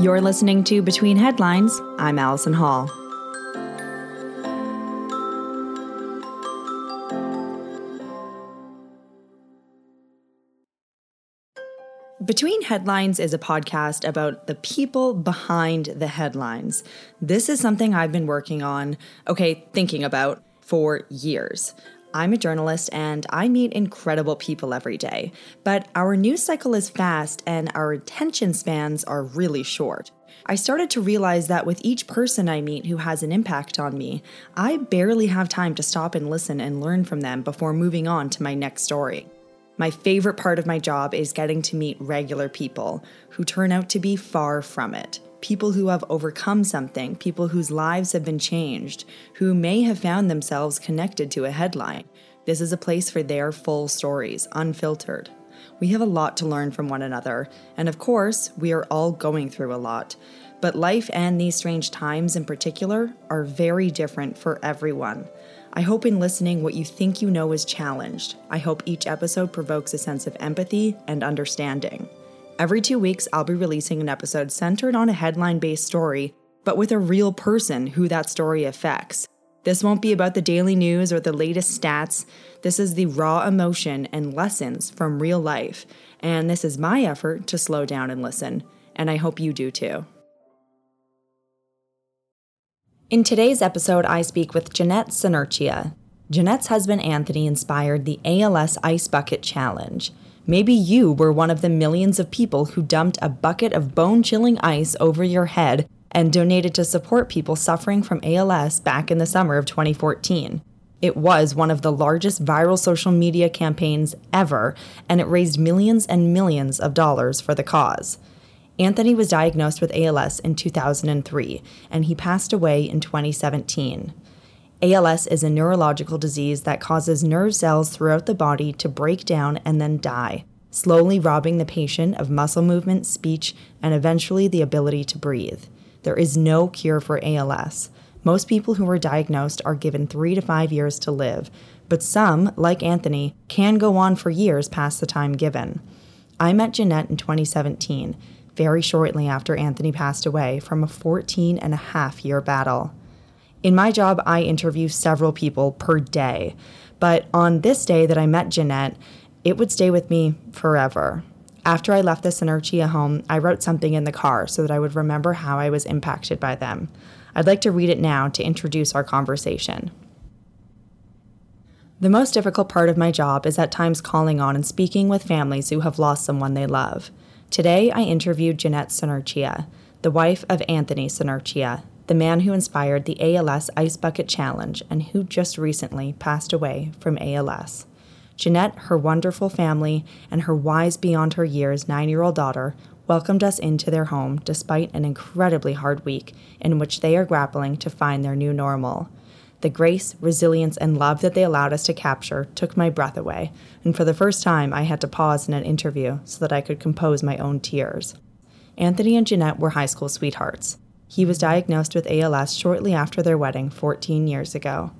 You're listening to Between Headlines. I'm Allison Hall. Between Headlines is a podcast about the people behind the headlines. This is something I've been working on, okay, thinking about for years. I'm a journalist and I meet incredible people every day, but our news cycle is fast and our attention spans are really short. I started to realize that with each person I meet who has an impact on me, I barely have time to stop and listen and learn from them before moving on to my next story. My favorite part of my job is getting to meet regular people who turn out to be far from it. People who have overcome something, people whose lives have been changed, who may have found themselves connected to a headline. This is a place for their full stories, unfiltered. We have a lot to learn from one another, and of course, we are all going through a lot. But life and these strange times in particular are very different for everyone. I hope in listening, what you think you know is challenged. I hope each episode provokes a sense of empathy and understanding. Every two weeks, I'll be releasing an episode centered on a headline based story, but with a real person who that story affects. This won't be about the daily news or the latest stats. This is the raw emotion and lessons from real life. And this is my effort to slow down and listen. And I hope you do too. In today's episode, I speak with Jeanette Senerchia. Jeanette's husband Anthony inspired the ALS Ice Bucket Challenge. Maybe you were one of the millions of people who dumped a bucket of bone chilling ice over your head and donated to support people suffering from ALS back in the summer of 2014. It was one of the largest viral social media campaigns ever, and it raised millions and millions of dollars for the cause. Anthony was diagnosed with ALS in 2003, and he passed away in 2017. ALS is a neurological disease that causes nerve cells throughout the body to break down and then die, slowly robbing the patient of muscle movement, speech, and eventually the ability to breathe. There is no cure for ALS. Most people who are diagnosed are given three to five years to live, but some, like Anthony, can go on for years past the time given. I met Jeanette in 2017 very shortly after Anthony passed away from a 14 and a half year battle. In my job, I interview several people per day, but on this day that I met Jeanette, it would stay with me forever. After I left the Senerchia home, I wrote something in the car so that I would remember how I was impacted by them. I'd like to read it now to introduce our conversation. The most difficult part of my job is at times calling on and speaking with families who have lost someone they love. Today, I interviewed Jeanette Senerchia, the wife of Anthony Senerchia, the man who inspired the ALS Ice Bucket Challenge and who just recently passed away from ALS. Jeanette, her wonderful family, and her wise beyond her years nine year old daughter welcomed us into their home despite an incredibly hard week in which they are grappling to find their new normal. The grace, resilience, and love that they allowed us to capture took my breath away, and for the first time, I had to pause in an interview so that I could compose my own tears. Anthony and Jeanette were high school sweethearts. He was diagnosed with ALS shortly after their wedding 14 years ago.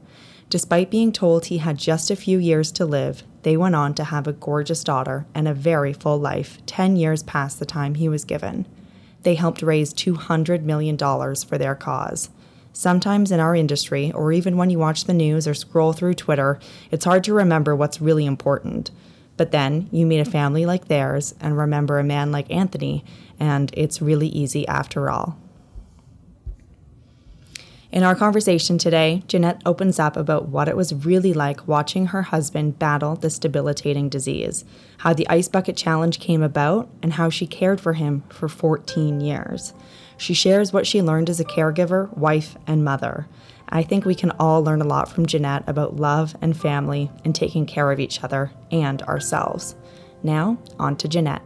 Despite being told he had just a few years to live, they went on to have a gorgeous daughter and a very full life 10 years past the time he was given. They helped raise $200 million for their cause. Sometimes in our industry, or even when you watch the news or scroll through Twitter, it's hard to remember what's really important. But then you meet a family like theirs and remember a man like Anthony, and it's really easy after all. In our conversation today, Jeanette opens up about what it was really like watching her husband battle this debilitating disease, how the Ice Bucket Challenge came about, and how she cared for him for 14 years. She shares what she learned as a caregiver, wife, and mother. I think we can all learn a lot from Jeanette about love and family and taking care of each other and ourselves. Now, on to Jeanette.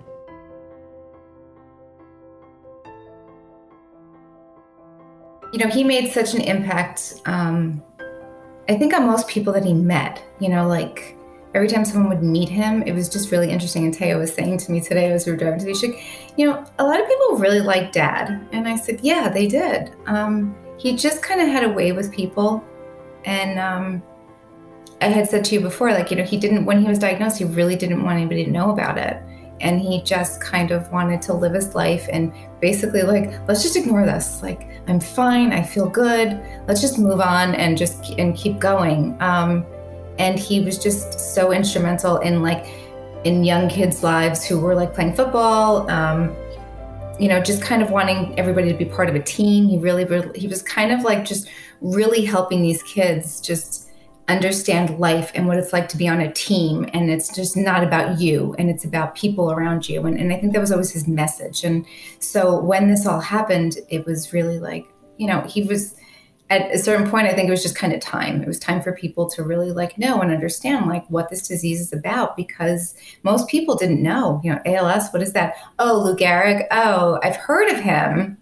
You know, he made such an impact, um, I think, on most people that he met. You know, like every time someone would meet him, it was just really interesting. And Taya was saying to me today as we were driving to the show, you know, a lot of people really like dad. And I said, yeah, they did. Um, he just kind of had a way with people. And um, I had said to you before, like, you know, he didn't, when he was diagnosed, he really didn't want anybody to know about it. and he just kind of wanted to live his life and basically like let's just ignore this like i'm fine i feel good. Let's just move on and just and keep going. Um, and he was just so instrumental in like in young kids lives who were like playing football um, you know just kind of wanting everybody to be part of a team. He really, really he was kind of like just really helping these kids just understand life and what it's like to be on a team and it's just not about you and it's about people around you. And, and i think that was always his message. And so when this all happened it was really like you know he was at a certain point i think it was just kind of time. It was time for people to really like know and understand like what this disease is about because most people didn't know you know als what is that? Oh lou gehrig. Oh i've heard of him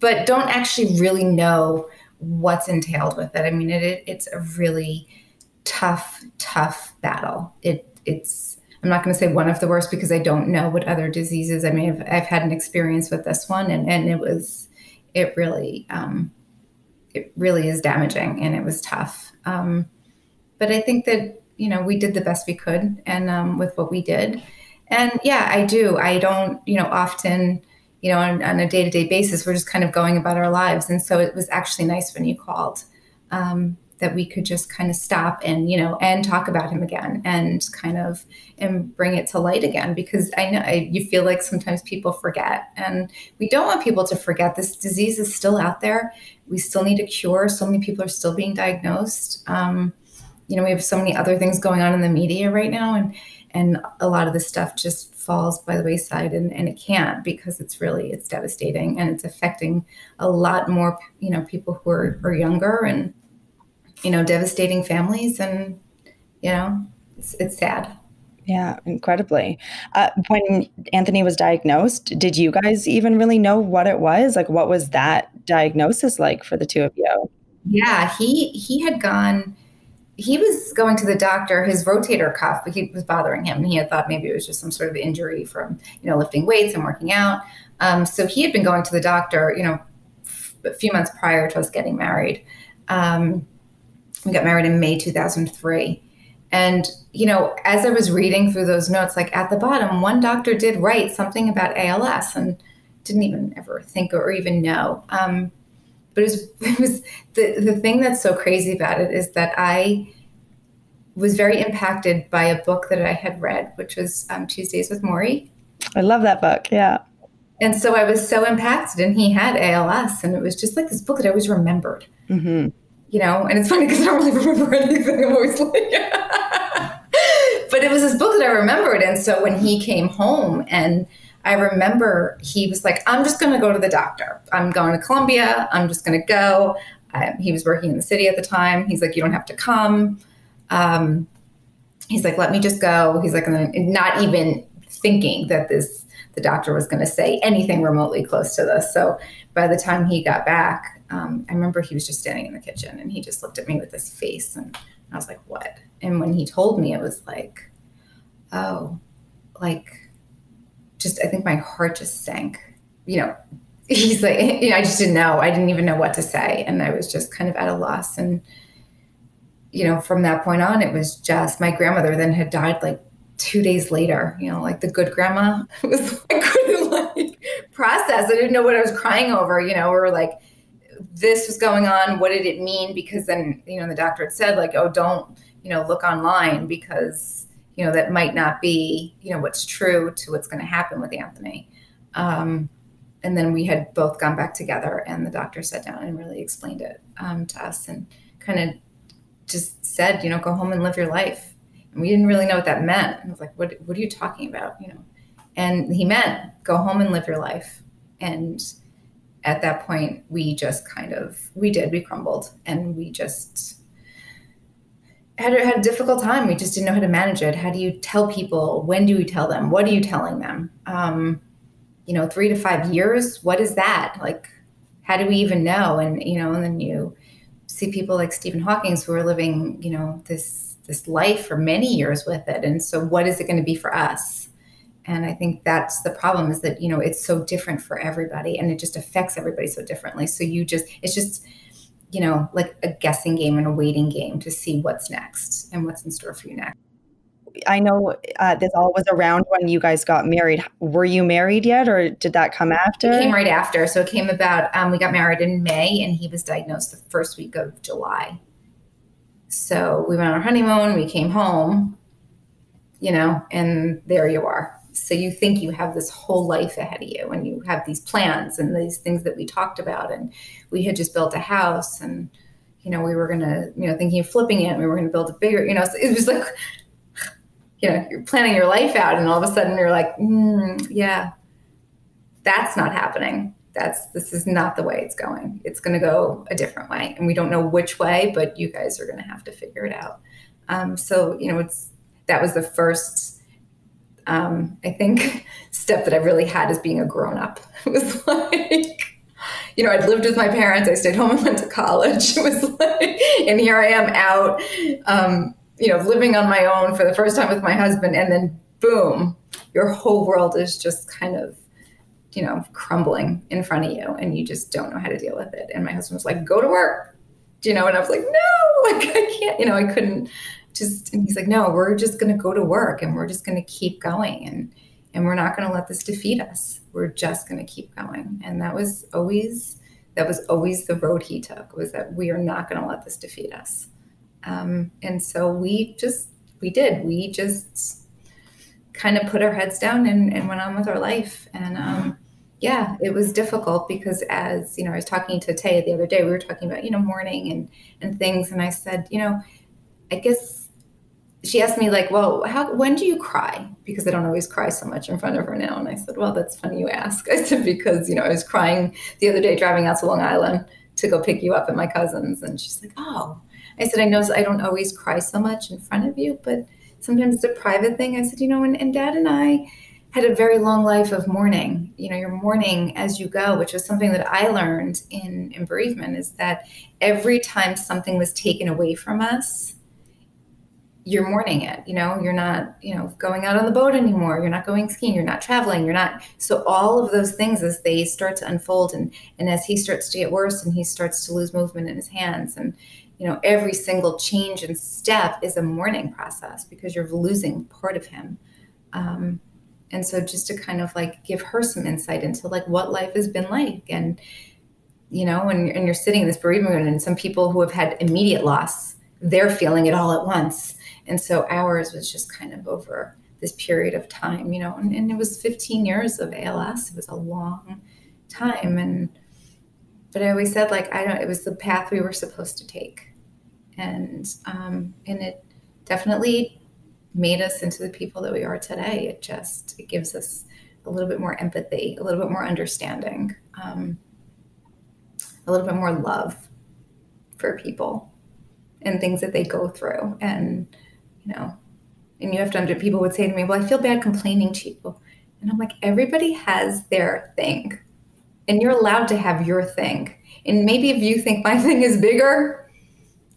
but don't actually really know what's entailed with it. I mean, it, it it's a really tough, tough battle. It it's I'm not going to say one of the worst because I don't know what other diseases. I mean, I've, I've had an experience with this one, and and it was it really um, it really is damaging, and it was tough. Um, but I think that you know we did the best we could, and um, with what we did, and yeah, I do. I don't you know often you know, on, on a day to day basis, we're just kind of going about our lives. And so it was actually nice when you called um, that we could just kind of stop and, you know, and talk about him again and kind of and bring it to light again because I know I, you feel like sometimes people forget and we don't want people to forget this disease is still out there. We still need a cure. So many people are still being diagnosed. Um, you know, we have so many other things going on in the media right now and, and a lot of the stuff just falls by the wayside and, and it can't because it's really it's devastating and it's affecting a lot more you know people who are, are younger and you know devastating families and you know it's, it's sad yeah, incredibly. Uh, when Anthony was diagnosed, did you guys even really know what it was? Like, what was that diagnosis like for the two of you? Yeah, he he had gone he was going to the doctor, his rotator cuff, he was bothering him. And he had thought maybe it was just some sort of injury from, you know, lifting weights and working out. Um, so he had been going to the doctor, you know, f- a few months prior to us getting married. Um, we got married in May 2003. And, you know, as I was reading through those notes, like at the bottom, one doctor did write something about ALS and didn't even ever think or even know. Um, but it was, it was the, the thing that's so crazy about it is that I was very impacted by a book that I had read, which was um, Tuesdays with Morrie. I love that book. Yeah. And so I was so impacted, and he had ALS, and it was just like this book that I always remembered. Mm-hmm. You know, and it's funny because I don't really remember anything. I'm always like, but it was this book that I remembered, and so when he came home and I remember he was like, I'm just going to go to the doctor. I'm going to Columbia. I'm just going to go. I, he was working in the city at the time. He's like, You don't have to come. Um, he's like, Let me just go. He's like, not even thinking that this, the doctor was going to say anything remotely close to this. So by the time he got back, um, I remember he was just standing in the kitchen and he just looked at me with this face. And I was like, What? And when he told me, it was like, Oh, like, just I think my heart just sank. You know, he's like, you know, I just didn't know. I didn't even know what to say, and I was just kind of at a loss. And you know, from that point on, it was just my grandmother then had died like two days later. You know, like the good grandma was. I couldn't like process. I didn't know what I was crying over. You know, or like this was going on. What did it mean? Because then you know the doctor had said like, oh, don't you know look online because you know that might not be you know what's true to what's going to happen with anthony. Um, and then we had both gone back together and the doctor sat down and really explained it um, to us and kind of just said you know go home and live your life. And we didn't really know what that meant. I was like what, what are you talking about? You know? And he meant go home and live your life. And at that point we just kind of we did we crumbled and we just had, had a difficult time. We just didn't know how to manage it. How do you tell people? When do you tell them? What are you telling them? Um, you know, three to five years. What is that? Like, how do we even know? And you know, and then you see people like Stephen Hawking's who are living, you know, this this life for many years with it. And so, what is it going to be for us? And I think that's the problem is that you know it's so different for everybody, and it just affects everybody so differently. So you just it's just you know, like a guessing game and a waiting game to see what's next and what's in store for you next. I know uh, this all was around when you guys got married. Were you married yet, or did that come after? It came right after. So it came about. Um, we got married in May, and he was diagnosed the first week of July. So we went on our honeymoon. We came home, you know, and there you are. So you think you have this whole life ahead of you, and you have these plans and these things that we talked about, and we had just built a house, and you know, we were gonna, you know, thinking of flipping it. We were gonna build a bigger, you know. So it was like you know you're planning your life out and all of a sudden you're like mm, yeah that's not happening that's this is not the way it's going it's going to go a different way and we don't know which way but you guys are going to have to figure it out um, so you know it's that was the first um, i think step that i really had as being a grown-up it was like you know i'd lived with my parents i stayed home and went to college it was like and here i am out um, you know, living on my own for the first time with my husband, and then boom, your whole world is just kind of, you know, crumbling in front of you, and you just don't know how to deal with it. And my husband was like, "Go to work," you know, and I was like, "No, like I can't," you know, I couldn't. Just and he's like, "No, we're just going to go to work, and we're just going to keep going, and and we're not going to let this defeat us. We're just going to keep going." And that was always that was always the road he took was that we are not going to let this defeat us um, and so we just, we did, we just kind of put our heads down and, and went on with our life. And um, yeah, it was difficult because as, you know, I was talking to Taya the other day, we were talking about, you know, mourning and, and things. And I said, you know, I guess she asked me like, well, how, when do you cry? Because I don't always cry so much in front of her now. And I said, well, that's funny you ask. I said, because, you know, I was crying the other day driving out to Long Island to go pick you up at my cousin's. And she's like, oh, I said, I know I don't always cry so much in front of you, but sometimes it's a private thing. I said, you know, and, and dad and I had a very long life of mourning. You know, you're mourning as you go, which was something that I learned in, in bereavement is that every time something was taken away from us, you're mourning it. You know, you're not, you know, going out on the boat anymore. You're not going skiing. You're not traveling. You're not. So all of those things as they start to unfold and and as he starts to get worse and he starts to lose movement in his hands and you know every single change and step is a mourning process because you're losing part of him um, and so just to kind of like give her some insight into like what life has been like and you know and, and you're sitting in this bereavement and some people who have had immediate loss they're feeling it all at once and so ours was just kind of over this period of time you know and, and it was 15 years of als it was a long time and but i always said like i don't it was the path we were supposed to take and um, and it definitely made us into the people that we are today. It just it gives us a little bit more empathy, a little bit more understanding, um, a little bit more love for people and things that they go through. And you know, and you have to under people would say to me, "Well, I feel bad complaining to you," and I'm like, everybody has their thing, and you're allowed to have your thing. And maybe if you think my thing is bigger,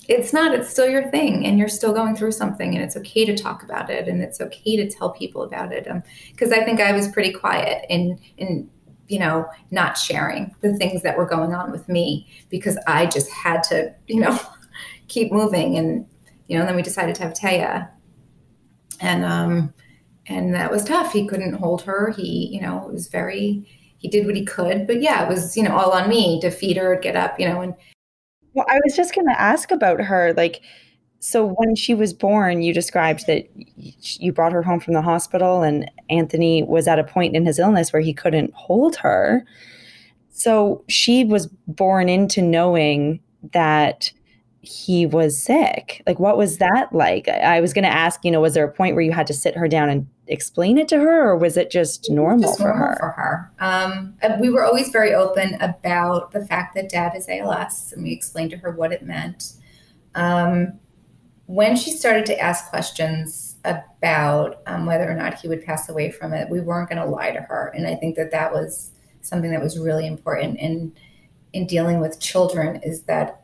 it's not. It's still your thing. And you're still going through something. And it's okay to talk about it. And it's okay to tell people about it. Because um, i think i was pretty quiet in in you know not sharing the things that were going on with me because i just had to you know keep moving. And you know and then we decided to have taya and um and that was tough he couldn't hold her he you know it was very he did what he could but yeah it was you know all on me to feed her get up you know and well, I was just going to ask about her. Like, so when she was born, you described that you brought her home from the hospital, and Anthony was at a point in his illness where he couldn't hold her. So she was born into knowing that he was sick. Like, what was that like? I was going to ask, you know, was there a point where you had to sit her down and explain it to her, or was it just normal just for normal her? For her, um, we were always very open about the fact that dad is ALS, and we explained to her what it meant. Um, when she started to ask questions about um, whether or not he would pass away from it, we weren't going to lie to her, and I think that that was something that was really important in in dealing with children. Is that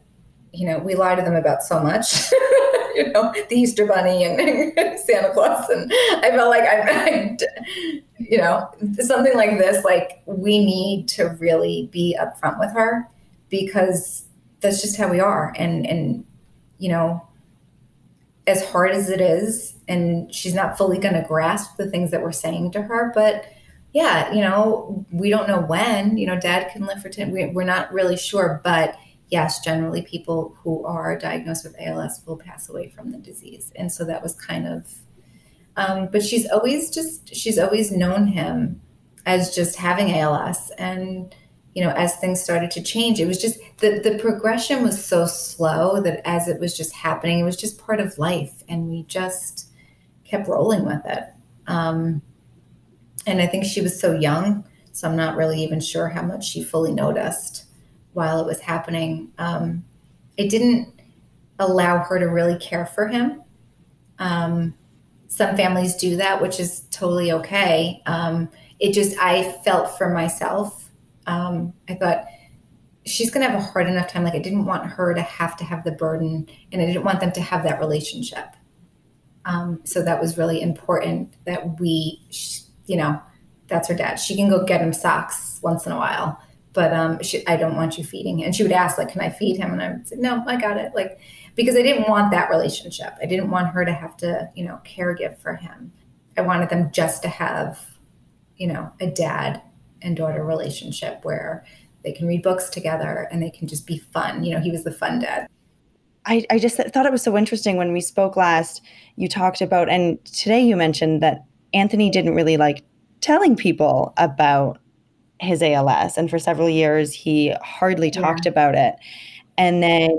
you know, we lie to them about so much. you know, the Easter Bunny and Santa Claus, and I felt like I, I, you know, something like this. Like we need to really be upfront with her because that's just how we are, and and you know, as hard as it is, and she's not fully going to grasp the things that we're saying to her, but yeah, you know, we don't know when, you know, dad can live for 10, we, we're not really sure, but yes, generally people who are diagnosed with ALS will pass away from the disease. And so that was kind of, um, but she's always just, she's always known him as just having ALS. And, you know, as things started to change, it was just the, the progression was so slow that as it was just happening, it was just part of life. And we just kept rolling with it. Um, and I think she was so young, so I'm not really even sure how much she fully noticed while it was happening. Um, it didn't allow her to really care for him. Um, some families do that, which is totally okay. Um, it just, I felt for myself. Um, I thought she's going to have a hard enough time. Like, I didn't want her to have to have the burden, and I didn't want them to have that relationship. Um, so that was really important that we, you know, that's her dad. She can go get him socks once in a while, but um, she, I don't want you feeding. And she would ask, like, can I feed him? And I would say, no, I got it. Like, because I didn't want that relationship. I didn't want her to have to, you know, care give for him. I wanted them just to have, you know, a dad and daughter relationship where they can read books together and they can just be fun. You know, he was the fun dad. I, I just thought it was so interesting when we spoke last. You talked about, and today you mentioned that Anthony didn't really like telling people about his ALS. And for several years, he hardly talked yeah. about it. And then,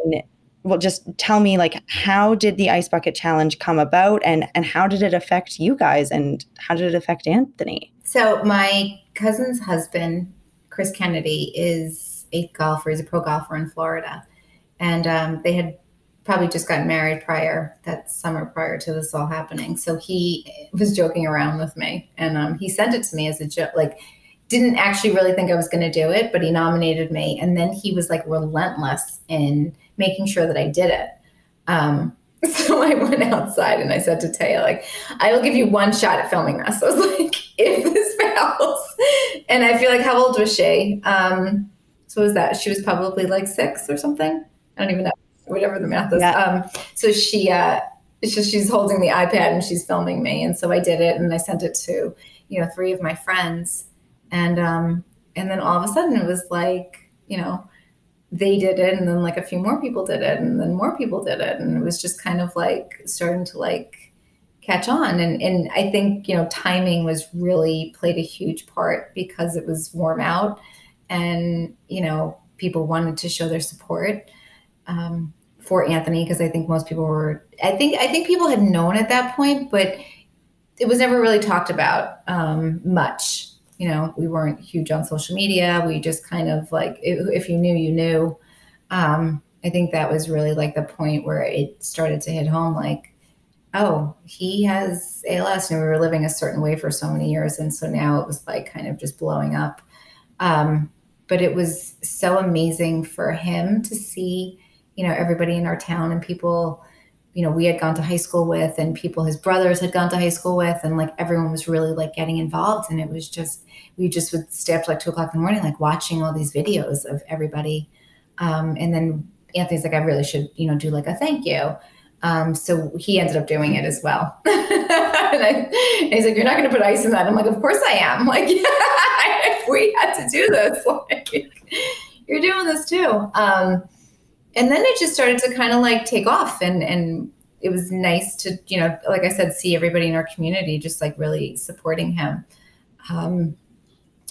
well, just tell me, like, how did the Ice Bucket Challenge come about and, and how did it affect you guys and how did it affect Anthony? So, my cousin's husband, Chris Kennedy, is a golfer. He's a pro golfer in Florida. And um, they had probably just got married prior that summer prior to this all happening. So he was joking around with me, and um, he sent it to me as a joke. Like, didn't actually really think I was going to do it, but he nominated me, and then he was like relentless in making sure that I did it. Um, so I went outside and I said to Taya, like, I will give you one shot at filming this. I was like, if this fails, and I feel like how old was she? Um, so was that? She was probably like six or something. I don't even know whatever the math is. Yeah. Um, so she, uh, just, she's holding the iPad and she's filming me, and so I did it and I sent it to you know three of my friends, and um, and then all of a sudden it was like you know they did it, and then like a few more people did it, and then more people did it, and it was just kind of like starting to like catch on and and I think you know timing was really played a huge part because it was warm out and you know people wanted to show their support um, for Anthony because I think most people were. I think I think people had known at that point, but it was never really talked about um, much. You know, we weren't huge on social media. We just kind of like if, you knew, you knew. Um, I think that was really like the point where it started to hit home. Like, oh, he has ALS, and we were living a certain way for so many years, and so now it was like kind of just blowing up. Um, but it was so amazing for him to see you know everybody in our town and people you know we had gone to high school with and people his brothers had gone to high school with and like everyone was really like getting involved and it was just we just would stay up to like two o'clock in the morning like watching all these videos of everybody. Um, and then anthony's like i really should you know do like a thank you. Um, so he ended up doing it as well. And, I, and, he's like you're not going to put ice in that. I'm like of course i am. Like yeah, we had to do this like you're doing this too. Um, and then it just started to kind of like take off and and it was nice to you know like i said see everybody in our community just like really supporting him um,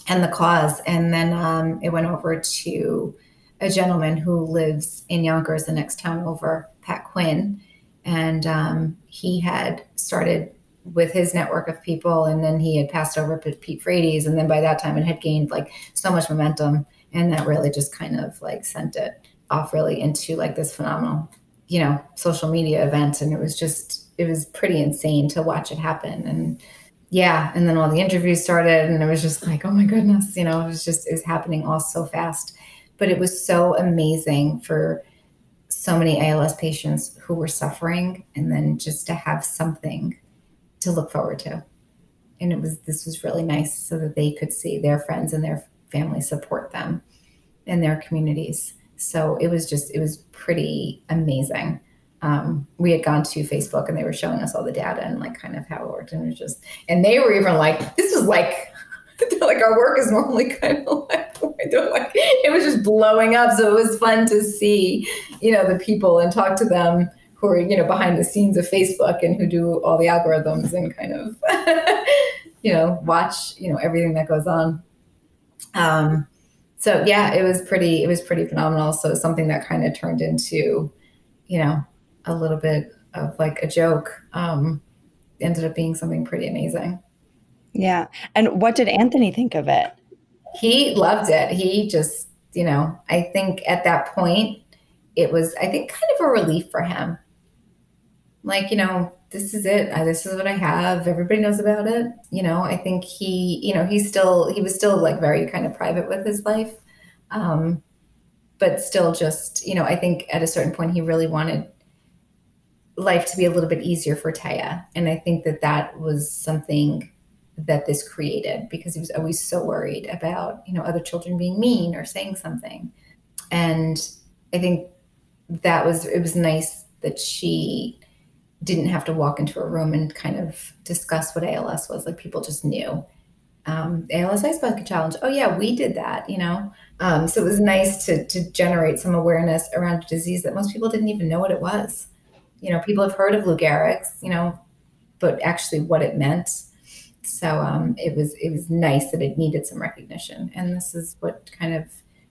and the cause. And then um, it went over to a gentleman who lives in yonkers the next town over pat quinn. And um, he had started with his network of people and then he had passed over to pete frates and then by that time it had gained like so much momentum and that really just kind of like sent it off really into like this phenomenal, you know, social media event. And it was just, it was pretty insane to watch it happen. And yeah, and then all the interviews started, and it was just like, oh my goodness, you know, it was just, it was happening all so fast. But it was so amazing for so many ALS patients who were suffering, and then just to have something to look forward to. And it was, this was really nice so that they could see their friends and their family support them in their communities. So it was just, it was pretty amazing. um, we had gone to Facebook and they were showing us all the data and like kind of how it worked. And it was just, and they were even like, this is like, like our work is normally kind of like, like, it was just blowing up. So it was fun to see, you know, the people and talk to them who are, you know, behind the scenes of Facebook and who do all the algorithms and kind of, you know, watch, you know, everything that goes on. Um, so yeah, it was pretty, it was pretty phenomenal. So something that kind of turned into, you know, a little bit of like a joke um, ended up being something pretty amazing. Yeah. And what did Anthony think of it? He loved it. He just, you know, I think at that point, it was, I think, kind of a relief for him. Like, you know, this is it. This is what I have. Everybody knows about it. You know, I think he, you know, he's still, he was still like very kind of private with his life. Um, but still just, you know, I think at a certain point he really wanted life to be a little bit easier for Taya. And I think that that was something that this created because he was always so worried about, you know, other children being mean or saying something. And I think that was, it was nice that she didn't have to walk into a room and kind of discuss what ALS was. Like people just knew. Um, ALS Ice Bucket Challenge. Oh yeah, we did that, you know. Um, so it was nice to to generate some awareness around a disease that most people didn't even know what it was you know, people have heard of Lou Gehrig's, you know, but actually what it meant. So um, it was it was nice that it needed some recognition, and this is what kind of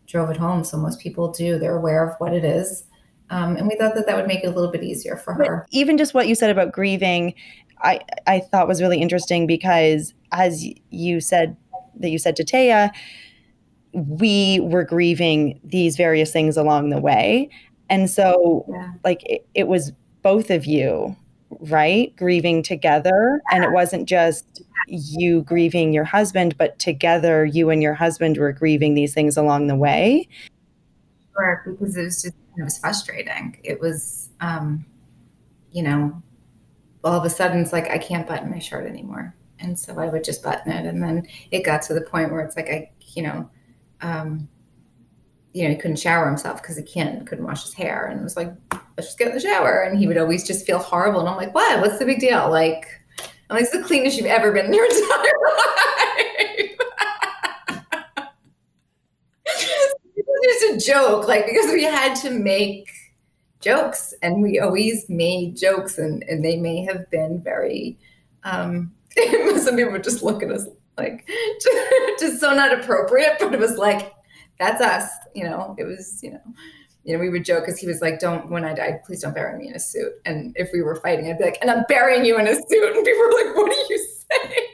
drove it home. So most people do; they're aware of what it is, um, and we thought that that would make it a little bit easier for her. But even just what you said about grieving, I I thought was really interesting because as you said that you said to Taya, we were grieving these various things along the way, and so yeah. like it, it was both of you, right? Grieving together. And it wasn't just you grieving your husband, but together you and your husband were grieving these things along the way. Sure, because it was just it was frustrating. It was um, you know, all of a sudden it's like I can't button my shirt anymore. And so I would just button it. And then it got to the point where it's like I, you know, um, you know, he couldn't shower himself because he can't couldn't wash his hair. And it was like, let's just get in the shower. And he would always just feel horrible. And I'm like, what? What's the big deal? Like, I'm like, it's the cleanest you've ever been in your entire life. It's just a joke, like because we had to make jokes and we always made jokes and, and they may have been very um some people would just look at us like just, just so not appropriate, but it was like that's us. You know, it was, you know, you know, we would joke because he was like, "Don't when I die, please don't bury me in a suit." And if we were fighting, I'd be like, "And I'm burying you in a suit," and people were like, "What are you saying?"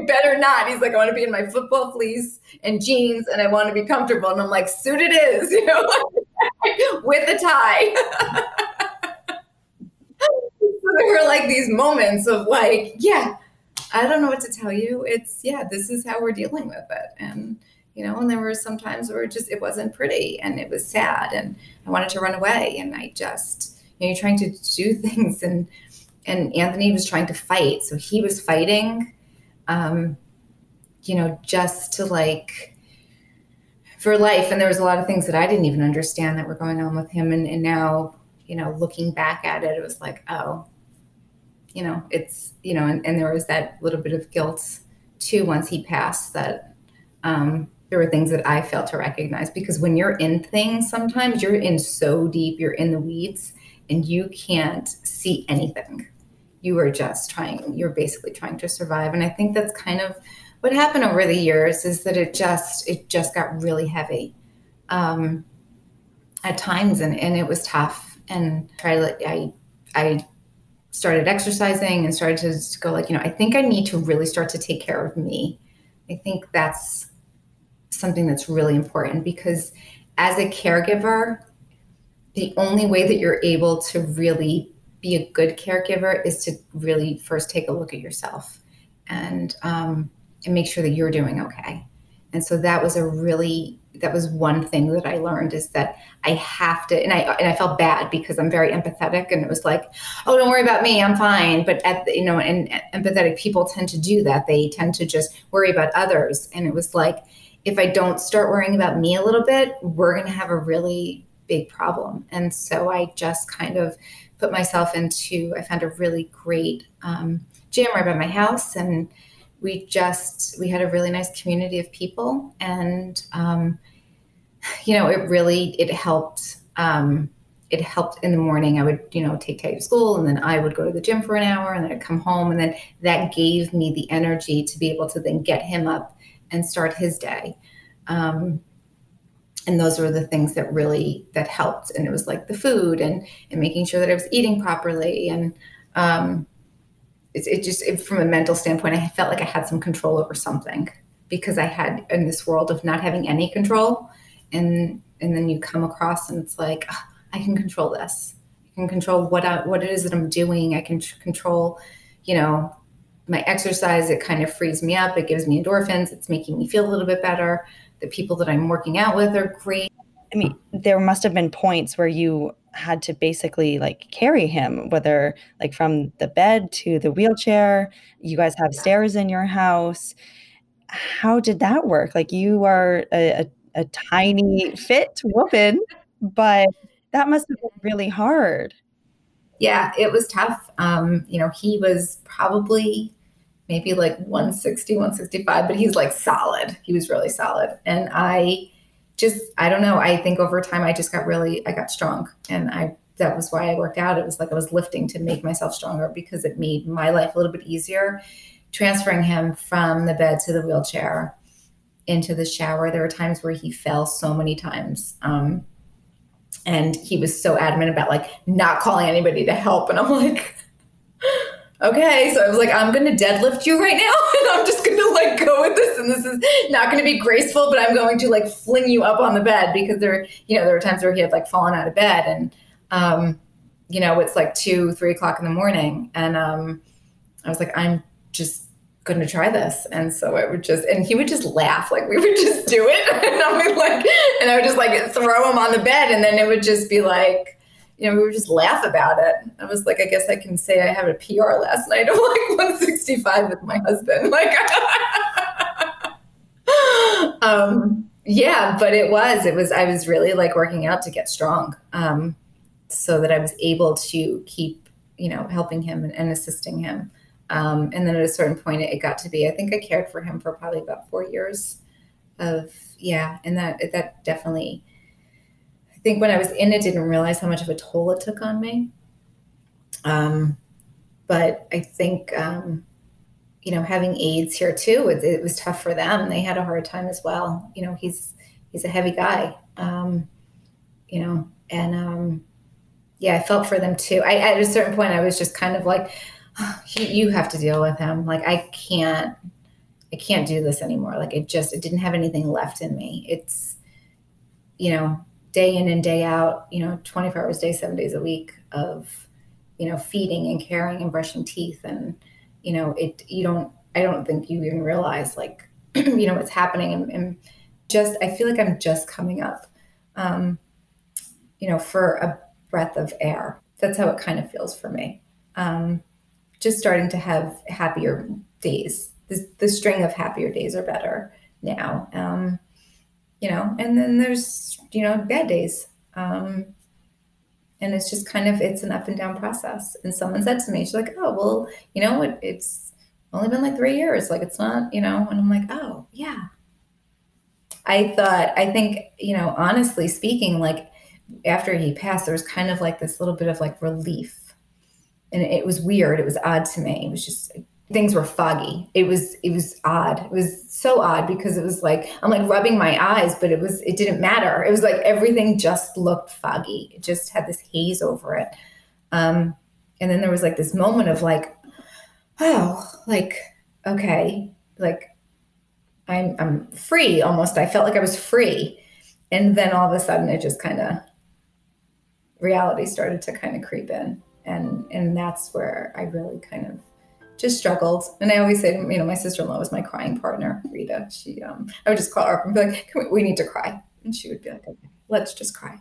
"You better not." He's like, "I want to be in my football fleece and jeans, and I want to be comfortable." And I'm like, "Suit it is," you know, with a tie. so there were like these moments of like, yeah I don't know what to tell you. It's yeah, this is how we're dealing with it. And you know, and there were some times where it just it wasn't pretty and it was sad and I wanted to run away and I just you know, you're trying to do things and and Anthony was trying to fight. So he was fighting um, you know, just to like for life. And there was a lot of things that I didn't even understand that were going on with him. And, and now, you know, looking back at it, it was like, oh, you know, it's, you know, and, and there was that little bit of guilt too once he passed that um, there were things that I failed to recognize because when you're in things, sometimes you're in so deep, you're in the weeds and you can't see anything. You are just trying, you're basically trying to survive. And I think that's kind of what happened over the years is that it just, it just got really heavy um, at times and, and it was tough. And try to, I, I started exercising and started to go like, you know, I think I need to really start to take care of me. I think that's something that's really important because as a caregiver, the only way that you're able to really be a good caregiver is to really first take a look at yourself and um, and make sure that you're doing okay. And so that was a really that was one thing that I learned is that I have to, and I and I felt bad because I'm very empathetic, and it was like, oh, don't worry about me, I'm fine. But at you know, and empathetic people tend to do that. They tend to just worry about others, and it was like, if I don't start worrying about me a little bit, we're gonna have a really big problem. And so I just kind of put myself into, I found a really great um, gym right by my house. And we just, we had a really nice community of people. And, um, you know, it really, it helped. Um, it helped in the morning. I would, you know, take Tay to school and then I would go to the gym for an hour and then I'd come home. And then that gave me the energy to be able to then get him up and start his day. Um, and those were the things that really that helped. And it was like the food and and making sure that i was eating properly. And um it, it just it, from a mental standpoint i felt like i had some control over something because i had in this world of not having any control. And and then you come across and it's like oh, i can control this. I can control what I, what it is that i'm doing. I can control you know my exercise. It kind of frees me up. It gives me endorphins. It's making me feel a little bit better the people that I'm working out with are great. I mean, there must have been points where you had to basically like carry him, whether like from the bed to the wheelchair. You guys have stairs in your house. How did that work? Like you are a, a, a tiny, fit woman, but that must have been really hard. Yeah, it was tough. Um, you know, he was probably maybe like 160, 165, but he's like solid. He was really solid. And I just, I don't know. I think over time I just got really, I got strong. And I, that was why I worked out. It was like I was lifting to make myself stronger because it made my life a little bit easier. Transferring him from the bed to the wheelchair into the shower. There were times where he fell so many times. Um, and he was so adamant about like not calling anybody to help. And I'm like, okay. So I was like, I'm going to deadlift you right now. And I'm just going to like go with this. And this is not going to be graceful, but I'm going to like fling you up on the bed because there, you know, there were times where he had like fallen out of bed and, um, you know, it's like two, three o'clock in the morning. And, um, I was like, I'm just going to try this. And so I would just, and he would just laugh. Like we would just do it. and I would like, and I would just like throw him on the bed. And then it would just be like, you know, we would just laugh about it. I was like, I guess I can say I had a PR last night of like 165 with my husband. Like, um, yeah, but it was, it was, I was really like working out to get strong um, so that I was able to keep, you know, helping him and, and assisting him. Um, and then at a certain point, it, it got to be, I think I cared for him for probably about four years of, yeah. And that, that definitely, think when I was in it, didn't realize how much of a toll it took on me. Um, but I think, um, you know, having aides here too, it, it, was tough for them. They had a hard time as well. You know, he's he's a heavy guy. Um, you know, and um, yeah, I felt for them too. I at a certain point, I was just kind of like, oh, you have to deal with him. Like I can't, I can't do this anymore. Like it just, it didn't have anything left in me. It's, you know, day in and day out, you know, 24 hours a day, seven days a week of, you know, feeding and caring and brushing teeth. And, you know, it, you don't, I don't think you even realize like, you know, what's happening. And, and, just, I feel like I'm just coming up, um, you know, for a breath of air. That's how it kind of feels for me. Um, just starting to have happier days. The, the string of happier days are better now. Um, you know, and then there's, you know, bad days. Um, and it's just kind of, it's an up and down process. And someone said to me, she's like, oh, well, you know, it, it's only been like three years. Like it's not, you know, and I'm like, oh, yeah. I thought, I think, you know, honestly speaking, like after he passed, there was kind of like this little bit of like relief. And it was weird. It was odd to me. It was just things were foggy. It was it was odd. It was so odd because it was like I'm like rubbing my eyes, but it was it didn't matter. It was like everything just looked foggy. It just had this haze over it. Um, and then there was like this moment of like, oh, like okay, like I'm I'm free almost. I felt like I was free, and then all of a sudden it just kind of reality started to kind of creep in, and and that's where I really kind of just struggled. And I always say, you know, my sister-in-law was my crying partner, Rita. She, um, I would just call her up and be like, we, we, need to cry. And she would be like, okay, let's just cry.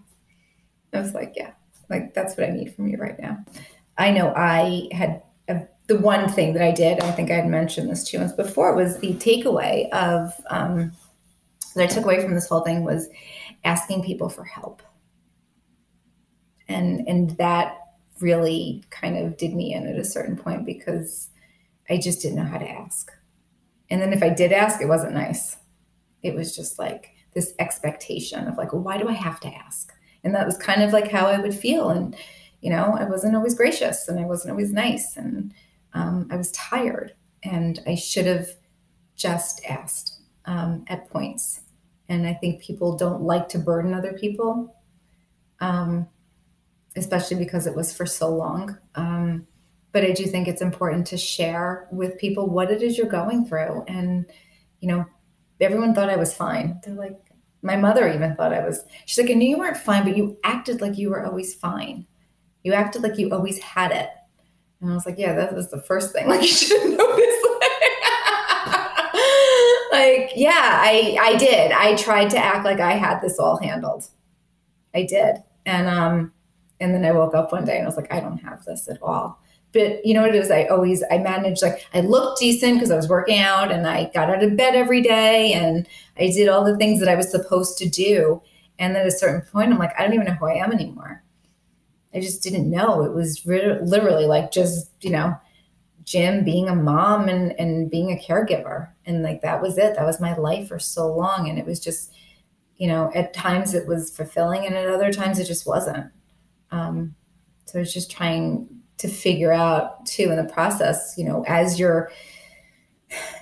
I was like, yeah, like that's what I need from you right now. I know I had a, the one thing that I did, I think I had mentioned this two months before, was the takeaway of, um, that I took away from this whole thing was asking people for help. and and that really kind of did me in at a certain point because I just didn't know how to ask. And then if I did ask, it wasn't nice. It was just like this expectation of like, well, why do I have to ask? And that was kind of like how I would feel. And, you know, I wasn't always gracious and I wasn't always nice. And um, I was tired and I should have just asked um, at points. And I think people don't like to burden other people, um, especially because it was for so long. But I do think it's important to share with people what it is you're going through. And, you know, everyone thought I was fine. They're like, my mother even thought I was, she's like, I knew you weren't fine, but you acted like you were always fine. You acted like you always had it. And I was like, yeah, that was the first thing. Like, you should have noticed. like, yeah, I, I did. I tried to act like I had this all handled. I did. And, um, and then I woke up one day and I was like, I don't have this at all but you know what it is? I always i managed like i looked decent because i was working out and i got out of bed every day and i did all the things that i was supposed to do. And at a certain point i'm like i don't even know who i am anymore. I just didn't know. It was literally like just you know Jim being a mom and and being a caregiver. And like that was it. That was my life for so long. And it was just you know at times it was fulfilling and at other times it just wasn't. Um so it's just trying to figure out too in the process, you know, as you're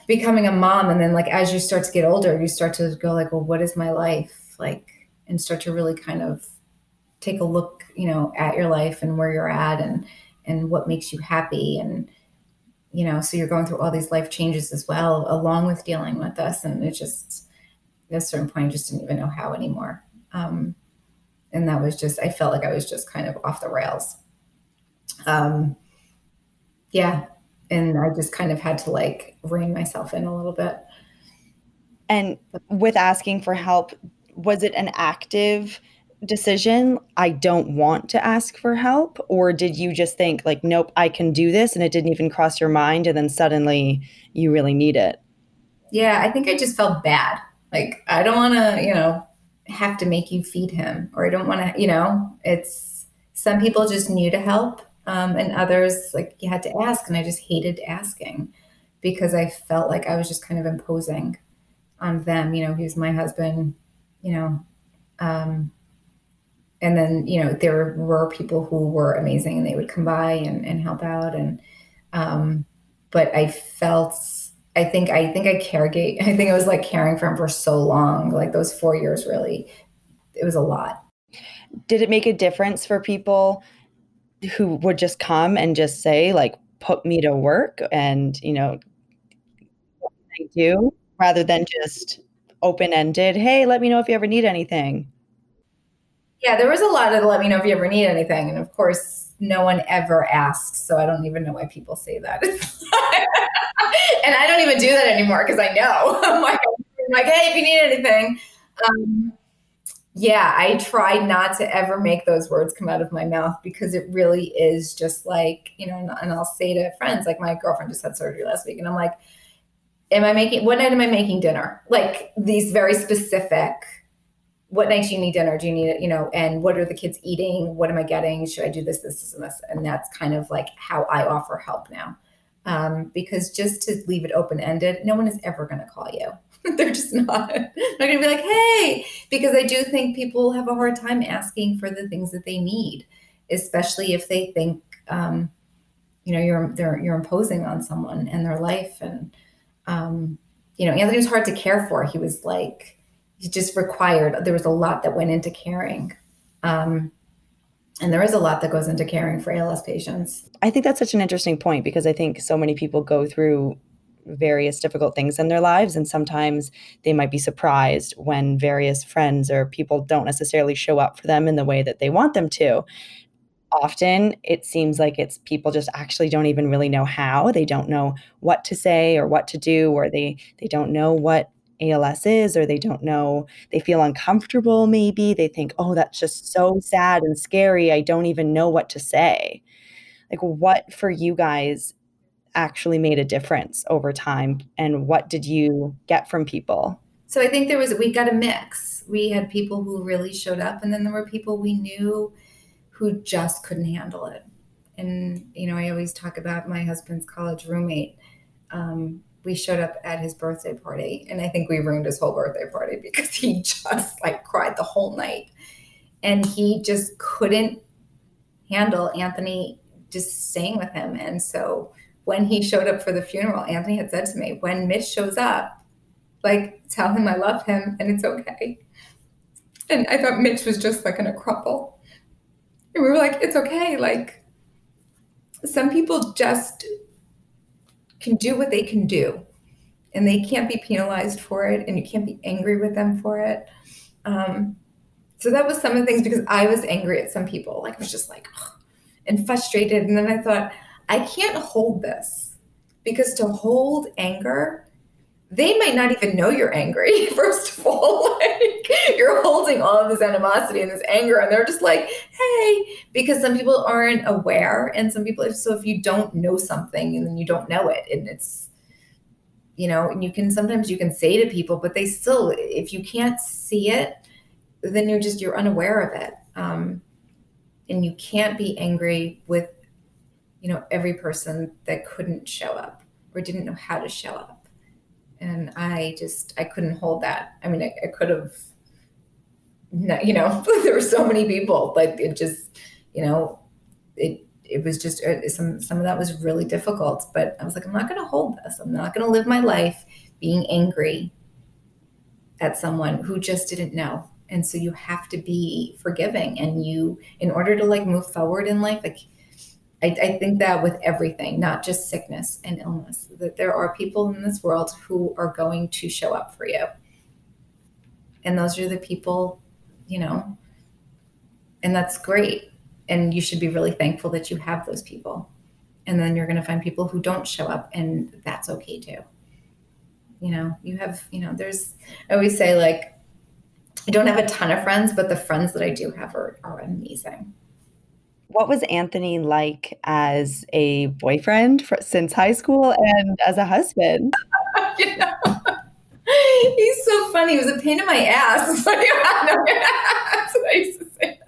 becoming a mom and then like as you start to get older, you start to go like, well, what is my life? Like and start to really kind of take a look, you know, at your life and where you're at and and what makes you happy and you know, so you're going through all these life changes as well, along with dealing with this. And it just at a certain point I just didn't even know how anymore. Um, and that was just I felt like I was just kind of off the rails um, yeah, and I just kind of had to like rein myself in a little bit. And with asking for help, was it an active decision? I don't want to ask for help, or did you just think like, nope, I can do this, and it didn't even cross your mind, and then suddenly you really need it? Yeah, I think I just felt bad. Like I don't want to, you know, have to make you feed him, or I don't want to, you know, it's some people just need to help um, and others like you had to ask and i just hated asking because i felt like i was just kind of imposing on them you know he was my husband you know um, and then you know there were people who were amazing and they would come by and, and help out and um, but i felt i think i think i caregate i think i was like caring for him for so long like those four years really it was a lot. Did it make a difference for people who would just come and just say like put me to work and you know I do rather than just open ended hey let me know if you ever need anything. Yeah there was a lot of let me know if you ever need anything and of course no one ever asks so i don't even know why people say that. And i don't even do that anymore because i know. I'm like, I'm like hey if you need anything um, yeah, I try not to ever make those words come out of my mouth because it really is just like, you know, and, I'll say to friends, like my girlfriend just had surgery last week, and I'm like, am I making, what night am I making dinner? Like these very specific, what night do you need dinner? Do you need it, you know, and what are the kids eating? What am I getting? Should I do this, this, this, and this? And that's kind of like how I offer help now. Um, because just to leave it open ended, no one is ever going to call you. They're just not. They're going to be like, hey, because I do think people have a hard time asking for the things that they need, especially if they think, um, you know, you're they're, you're imposing on someone and their life. And, um, you know, Anthony was hard to care for. He was like, he just required, there was a lot that went into caring. Um, and there is a lot that goes into caring for ALS patients. I think that's such an interesting point because I think so many people go through various difficult things in their lives and sometimes they might be surprised when various friends or people don't necessarily show up for them in the way that they want them to. Often it seems like it's people just actually don't even really know how. They don't know what to say or what to do or they they don't know what ALS is or they don't know they feel uncomfortable maybe. They think oh that's just so sad and scary. I don't even know what to say. Like what for you guys actually made a difference over time and what did you get from people so i think there was we got a mix we had people who really showed up and then there were people we knew who just couldn't handle it. And, you know, I always talk about my husband's college roommate. Um, we showed up at his birthday party, and I think we ruined his whole birthday party because he just like cried the whole night. And he just couldn't handle Anthony just staying with him. And so when he showed up for the funeral, Anthony had said to me, when Mitch shows up, like tell him I love him and it's okay. And I thought Mitch was just like in a crumple. And we were like, it's okay. Like some people just can do what they can do and they can't be penalized for it and you can't be angry with them for it. Um, so that was some of the things because I was angry at some people. Like I was just like, and frustrated. And then I thought, I can't hold this because to hold anger, they might not even know you're angry, first of all. like you're holding all of this animosity and this anger, and they're just like, hey, because some people aren't aware. And some people, so if you don't know something and then you don't know it, and it's, you know, and you can sometimes you can say to people, but they still, if you can't see it, then you're just, you're unaware of it. Um, and you can't be angry with you know every person that couldn't show up or didn't know how to show up. And i just i couldn't hold that. I mean i, I could have you know there were so many people like it just you know it it was just uh, some some of that was really difficult. But i was like i'm not going to hold this. I'm not going to live my life being angry at someone who just didn't know. And so you have to be forgiving. And you in order to like move forward in life like I, I, think that with everything not just sickness and illness that there are people in this world who are going to show up for you. And those are the people you know and that's great. And you should be really thankful that you have those people. And then you're going to find people who don't show up and that's okay too. You know you have you know there's i always say like I don't have a ton of friends, but the friends that I do have are, are amazing. What was Anthony like as a boyfriend for, since high school and as a husband? you know, he's so funny. He was a pain in my ass. That's what I used to say.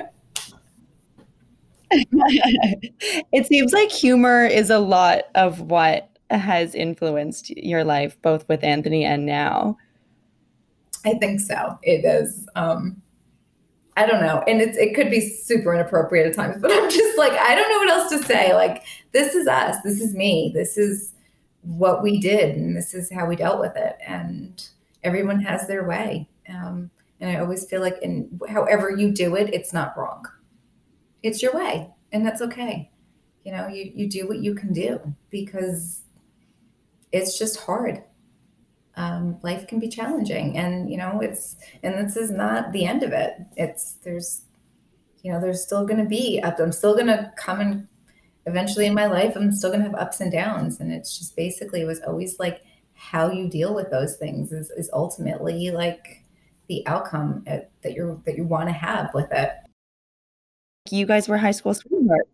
it seems like humor is a lot of what has influenced your life, both with Anthony and now. I think so. It is. Um, I don't know. And it's, it could be super inappropriate at times, but I'm just like, I don't know what else to say. Like, this is us. This is me. This is what we did. And this is how we dealt with it. And everyone has their way. Um, and I always feel like, in however you do it, it's not wrong. It's your way. And that's okay. You know, you, you do what you can do because it's just hard um, life can be challenging. And you know it's and this is not the end of it. It's there's you know there's still going to be up i'm still going to come and eventually in my life i'm still going to have ups and downs. And it's just basically it was always like how you deal with those things is, is ultimately like the outcome at, that you're that you want to have with it. You guys were high school sweethearts.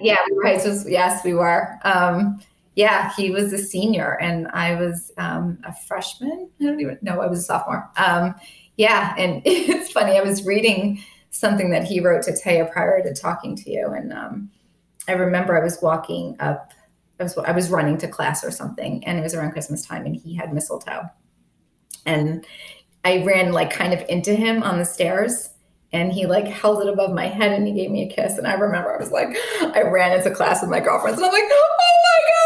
Yeah we were high school yes we were. Um yeah, he was a senior and I was um, a freshman. I don't even know. I was a sophomore. Um, yeah, and it's funny. I was reading something that he wrote to Taya prior to talking to you, and um, I remember I was walking up. I was I was running to class or something, and it was around Christmas time, and he had mistletoe, and I ran like kind of into him on the stairs, and he like held it above my head and he gave me a kiss. And I remember I was like, I ran into class with my girlfriends and I'm like, oh my God.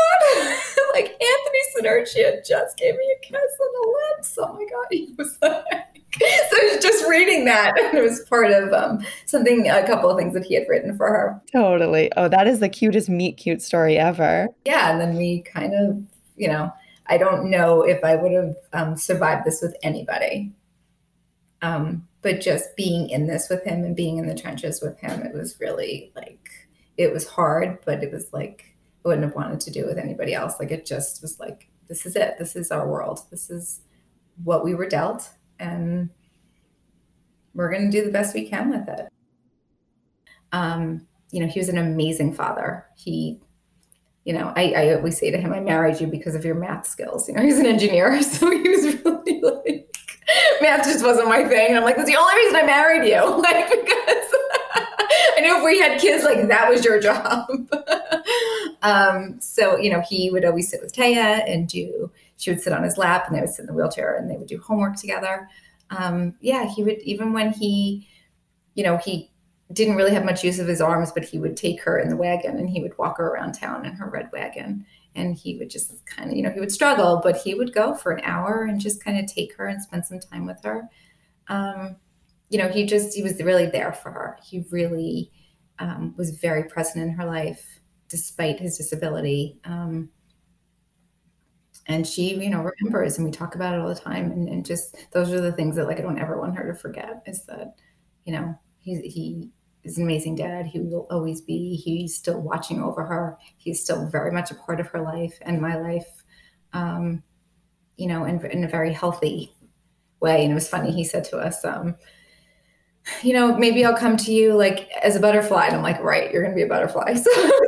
Like Anthony Senerchia just gave me a kiss on the lips. Oh my God. He was like, so just reading that. It was part of um, something, a couple of things that he had written for her. Totally. Oh, that is the cutest meet cute story ever. Yeah. And then we kind of, you know, I don't know if I would have um, survived this with anybody. Um, but just being in this with him and being in the trenches with him, it was really like it was hard, but it was like wouldn't have wanted to do with anybody else. Like it just was like, this is it. This is our world. This is what we were dealt, and we're going to do the best we can with it. Um, you know, he was an amazing father. He, you know, I, I always say to him, I married you because of your math skills. You know, he's an engineer, so he was really like math just wasn't my thing. And I'm like, that's the only reason I married you. Like, because I knew if we had kids, like that was your job. Um, so, you know, he would always sit with Taya and do, she would sit on his lap and they would sit in the wheelchair and they would do homework together. Um, yeah, he would, even when he, you know, he didn't really have much use of his arms, but he would take her in the wagon and he would walk her around town in her red wagon. And he would just kind of, you know, he would struggle, but he would go for an hour and just kind of take her and spend some time with her. Um, you know, he just, he was really there for her. He really um, was very present in her life despite his disability. Um, and she, you know, remembers and we talk about it all the time. And, and just, those are the things that like, I don't ever want her to forget is that, you know, he, he is an amazing dad. He will always be. He's still watching over her. He's still very much a part of her life and my life, um, you know, in, in a very healthy way. And it was funny. He said to us, um, you know, maybe I'll come to you like as a butterfly. And I'm like, right, you're going to be a butterfly. So,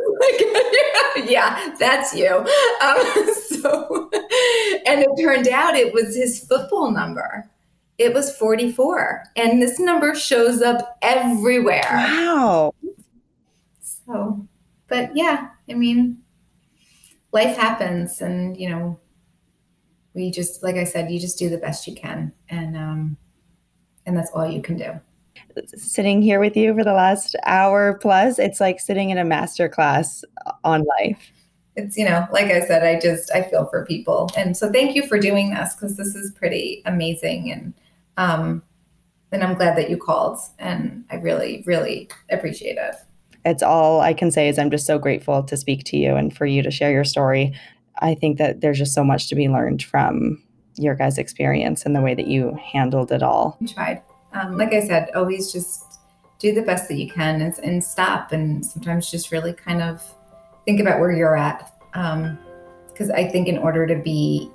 yeah, that's you. Um, so, and it turned out it was his football number. It was 44 and this number shows up everywhere. Wow. So but yeah i mean life happens and you know we just like i said you just do the best you can and um and that's all you can do sitting here with you for the last hour plus it's like sitting in a master class on life it's you know like i said i just i feel for people and so thank you for doing this because this is pretty amazing and um, and I'm glad that you called, and I really, really appreciate it. It's all I can say is I'm just so grateful to speak to you and for you to share your story. I think that there's just so much to be learned from your guys' experience and the way that you handled it all. I tried. Um, like I said, always just do the best that you can and, and, stop and sometimes just really kind of think about where you're at. Because um, I think in order to be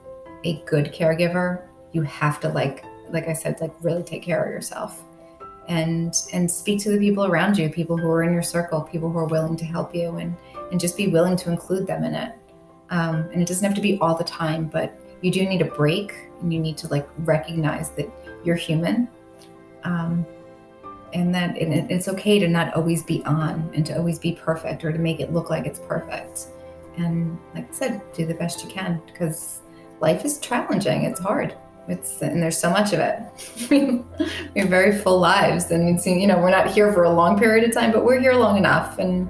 a good caregiver, you have to like like I said, like really take care of yourself and and speak to the people around you, people who are in your circle, people who are willing to help you and and just be willing to include them in it. Um, and it doesn't have to be all the time, but you do need a break and you need to like recognize that you're human. Um, and that it, it's okay to not always be on and to always be perfect or to make it look like it's perfect. And like I said, do the best you can because life is challenging. It's hard it's and there's so much of it. we have very full lives, and you know we're not here for a long period of time, but we're here long enough, and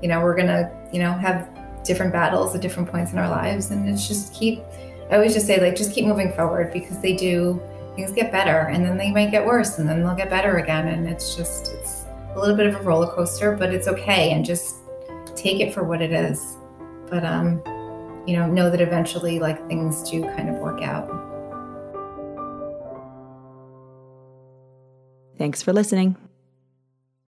you know we're gonna you know have different battles at different points in our lives, and it's just keep. I always just say like just keep moving forward because they do things get better, and then they might get worse, and then they'll get better again, and it's just it's a little bit of a roller coaster, but it's okay, and just take it for what it is. But um, you know, know that eventually like things do kind of work out. Thanks for listening.